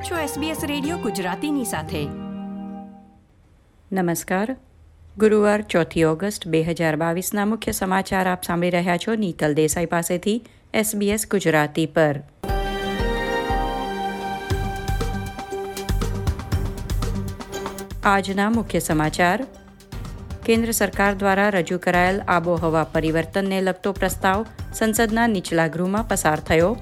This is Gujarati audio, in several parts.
છો SBS રેડિયો ગુજરાતીની સાથે. નમસ્કાર. ગુરુવાર ચોથી ઓગસ્ટ બે હજાર બાવીસના મુખ્ય સમાચાર આપ સાંભળી રહ્યા છો નીતલ દેસાઈ પાસેથી SBS ગુજરાતી પર. આજના મુખ્ય સમાચાર. કેન્દ્ર સરકાર દ્વારા રજૂ કરાયેલ આબોહવા પરિવર્તનને લગતો પ્રસ્તાવ સંસદના નીચલા ગૃહમાં પસાર થયો.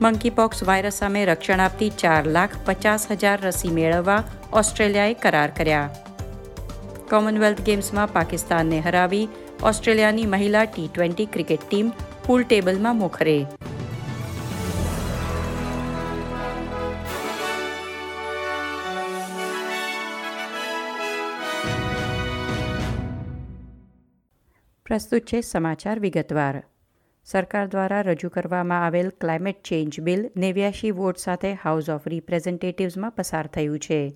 મંકીપોક્સ વાયરસ સામે રક્ષણ આપતી ચાર લાખ પચાસ હજાર રસી મેળવવા ઓસ્ટ્રેલિયાએ કરાર કર્યા. કોમનવેલ્થ ગેમ્સમાં પાકિસ્તાનને હરાવી ઓસ્ટ્રેલિયાની મહિલા T twenty cricket team pool ટેબલમાં મોખરે. પ્રસ્તુત છે સમાચાર વિગતવાર. સરકાર દ્વારા રજૂ કરવામાં આવેલ ક્લાઇમેટ ચેન્જ બિલ નેવ્યાશી વોટ સાથે હાઉસ ઓફ રિપ્રેઝેન્ટેટિવ્સમાં પસાર થયું છે.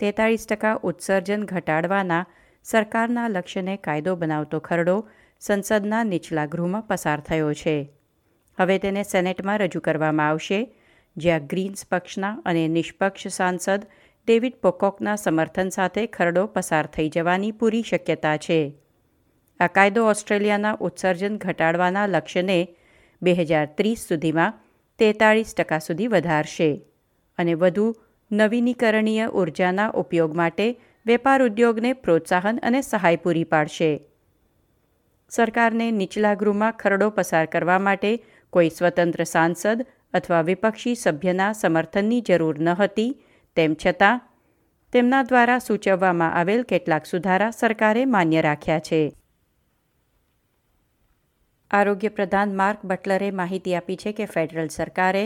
તેતાળીસ ટકા ઉત્સર્જન ઘટાડવાના સરકારના લક્ષ્યને કાયદો બનાવતો ખરડો સંસદના નીચલા ગૃહમાં પસાર થયો છે. હવે તેને સેનેટમાં રજૂ કરવામાં આવશે, જ્યાં ગ્રીન્સ પક્ષના અને નિષ્પક્ષ સાંસદ ડેવિડ પોકોકના સમર્થન સાથે ખરડો પસાર થઈ જવાની પૂરી શક્યતા છે. આ કાયદો ઓસ્ટ્રેલિયાના ઉત્સર્જન ઘટાડવાના લક્ષ્યને બે હજાર ત્રીસ સુધીમાં તેતાળીસ ટકા સુધી વધારશે અને વધુ નવીનીકરણીય ઉર્જાના ઉપયોગ માટે વેપાર ઉદ્યોગને પ્રોત્સાહન અને સહાય પૂરી પાડશે. સરકારને નીચલા ગૃહમાં ખરડો પસાર કરવા માટે કોઈ સ્વતંત્ર સાંસદ અથવા વિપક્ષી સભ્યના સમર્થનની જરૂર ન હતી, તેમ છતાં તેમના દ્વારા સૂચવવામાં આવેલ કેટલાક સુધારા સરકારે માન્ય રાખ્યા છે. આરોગ્ય પ્રધાન માર્ક બટલરે માહિતી આપી છે કે ફેડરલ સરકારે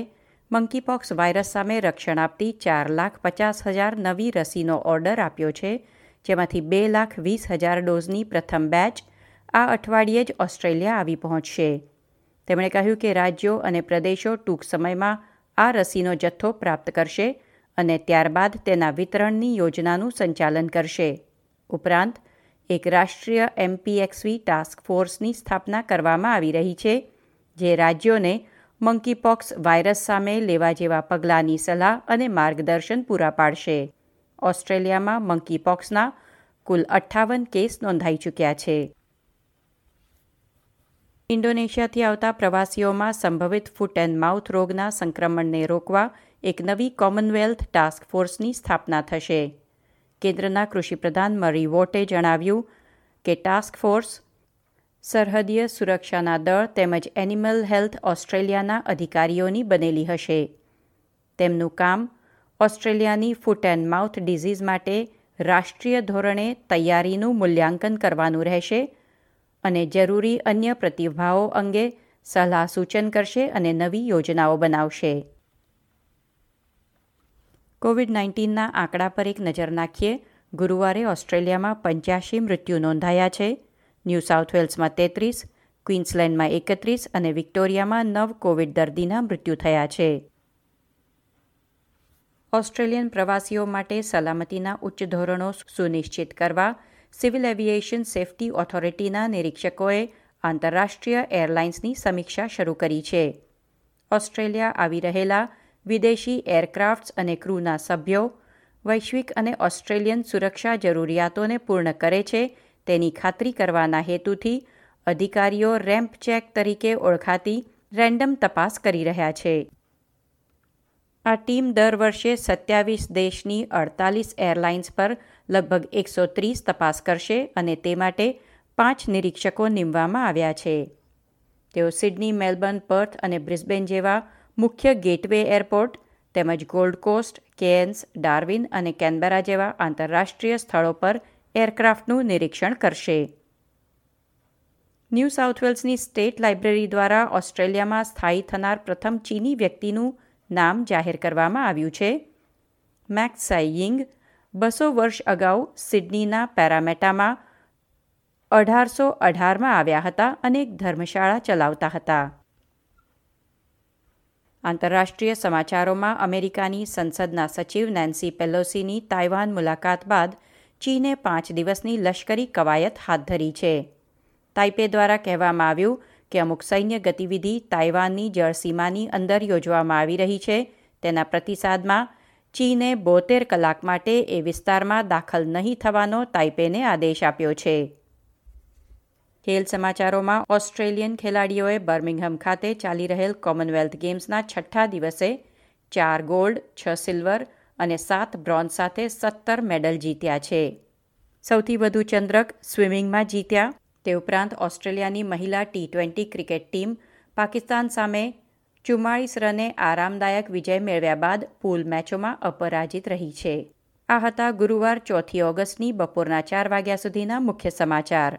મંકીપોક્સ વાયરસ સામે રક્ષણ આપતી ચાર લાખ પચાસ હજાર નવી રસીનો ઓર્ડર આપ્યો છે, જેમાંથી બે લાખ વીસ હજાર ડોઝની પ્રથમ બેચ આ અઠવાડિયે જ ઓસ્ટ્રેલિયા આવી પહોંચશે. તેમણે કહ્યું કે રાજ્યો અને પ્રદેશો ટૂંક સમયમાં આ રસીનો જથ્થો પ્રાપ્ત કરશે અને ત્યારબાદ તેના વિતરણની યોજનાનું સંચાલન કરશે. ઉપરાંત એક રાષ્ટ્રીય એમપીએક્સવી ટાસ્ક ફોર્સની સ્થાપના કરવામાં આવી રહી છે, જે રાજ્યોને મંકીપોક્સ વાયરસ સામે લેવા જેવા પગલાંની સલાહ અને માર્ગદર્શન પૂરા પાડશે. ઓસ્ટ્રેલિયામાં મંકીપોક્સના કુલ અઠ્ઠાવન કેસ નોંધાઈ ચૂક્યા છે. ઇન્ડોનેશિયાથી આવતા પ્રવાસીઓમાં સંભવિત ફૂટ એન્ડ માઉથ રોગના સંક્રમણને રોકવા એક નવી કોમનવેલ્થ ટાસ્ક ફોર્સની સ્થાપના થશે. કેન્દ્રના કૃષિપ્રધાન મરી વોટે જણાવ્યું કે ટાસ્ક ફોર્સ, સરહદીય સુરક્ષાના દળ તેમજ એનિમલ હેલ્થ ઓસ્ટ્રેલિયાના અધિકારીઓની બનેલી હશે. તેમનું કામ ઓસ્ટ્રેલિયાની ફૂટ એન્ડ માઉથ ડિઝીઝ માટે રાષ્ટ્રીય ધોરણે તૈયારીનું મૂલ્યાંકન કરવાનું રહેશે અને જરૂરી અન્ય પ્રતિભાવો અંગે સલાહ સૂચન કરશે અને નવી યોજનાઓ બનાવશે. કોવિડ નાઇન્ટીનના આંકડા પર એક નજર નાખીએ. ગુરુવારે ઓસ્ટ્રેલિયામાં પંચ્યાસી મૃત્યુ નોંધાયા છે. ન્યૂ સાઉથ વેલ્સમાં તેત્રીસ, ક્વીન્સલેન્ડમાં એકત્રીસ અને વિક્ટોરિયામાં નવ કોવિડ દર્દીના મૃત્યુ થયા છે. ઓસ્ટ્રેલિયન પ્રવાસીઓ માટે સલામતીના ઉચ્ચ ધોરણો સુનિશ્ચિત કરવા સિવિલ એવિએશન સેફટી ઓથોરિટીના નિરીક્ષકોએ આંતરરાષ્ટ્રીય એરલાઇન્સની સમીક્ષા શરૂ કરી છે. ઓસ્ટ્રેલિયા આવી રહેલા વિદેશી એરક્રાફ્ટ્સ અને ક્રૂના સભ્યો, વૈશ્વિક અને ઓસ્ટ્રેલિયન સુરક્ષા જરૂરિયાતોને પૂર્ણ કરે છે, તેની ખાતરી કરવાના હેતુથી અધિકારીઓ રેમ્પ ચેક તરીકે ઓળખાતી રેન્ડમ તપાસ કરી રહ્યા છે. આ ટીમ દર વર્ષે સત્યાવીસ દેશની અડતાલીસ એરલાઇન્સ પર લગભગ એકસો ત્રીસ તપાસ કરશે અને તે માટે પાંચ નિરીક્ષકો નીમવામાં આવ્યા છે. તેઓ સિડની, મેલબર્ન, પર્થ અને બ્રિસ્બેન જેવા મુખ્ય ગેટવે એરપોર્ટ, તેમજ ગોલ્ડ કોસ્ટ, કેન્સ, ડાર્વિન અને કેનબેરા જેવા આંતરરાષ્ટ્રીય સ્થળો પર એરક્રાફ્ટનું નિરીક્ષણ કરશે. ન્યૂ સાઉથ વેલ્સની સ્ટેટ લાઇબ્રેરી દ્વારા ઓસ્ટ્રેલિયામાં સ્થાયી થનાર પ્રથમ ચીની વ્યક્તિનું નામ જાહેર કરવામાં આવ્યું છે. મેક્સ સાઈયિંગ, બસો વર્ષ અગાઉ સિડનીના પેરામેટામાં અઢારસો અઢારમાં આવ્યા હતા અને એક ધર્મશાળા ચલાવતા હતા. આંતરરાષ્ટ્રીય સમાચારોમાં અમેરિકાની સંસદના સચિવ નેન્સી પેલોસીની તાઇવાન મુલાકાત બાદ ચીને પાંચ દિવસની લશ્કરી કવાયત હાથ ધરી છે. તાઇપે દ્વારા કહેવામાં આવ્યું કે અમુક સૈન્ય ગતિવિધિ તાઇવાનની જળસીમાની અંદર યોજવામાં આવી રહી છે. તેના પ્રતિસાદમાં ચીને બોતેર કલાક માટે એ વિસ્તારમાં દાખલ નહીં થવાનો તાઇપેને આદેશ આપ્યો છે. ખેલ સમાચારોમાં ઓસ્ટ્રેલિયન ખેલાડીઓએ બર્મિંગહમ ખાતે ચાલી રહેલ કોમનવેલ્થ ગેમ્સના છઠ્ઠા દિવસે ચાર ગોલ્ડ, છ સિલ્વર અને સાત બ્રોન્ઝ સાથે સત્તર મેડલ જીત્યા છે. સૌથી વધુ ચંદ્રક સ્વિમિંગમાં જીત્યા. તે ઉપરાંત ઓસ્ટ્રેલિયાની મહિલા T twenty cricket team Pakistan સામે ચુમ્માળીસ રને આરામદાયક વિજય મેળવ્યા બાદ પૂલ મેચોમાં અપરાજિત રહી છે. આ હતા ગુરુવાર ચોથી ઓગસ્ટની બપોરના ચાર વાગ્યા સુધીના મુખ્ય સમાચાર.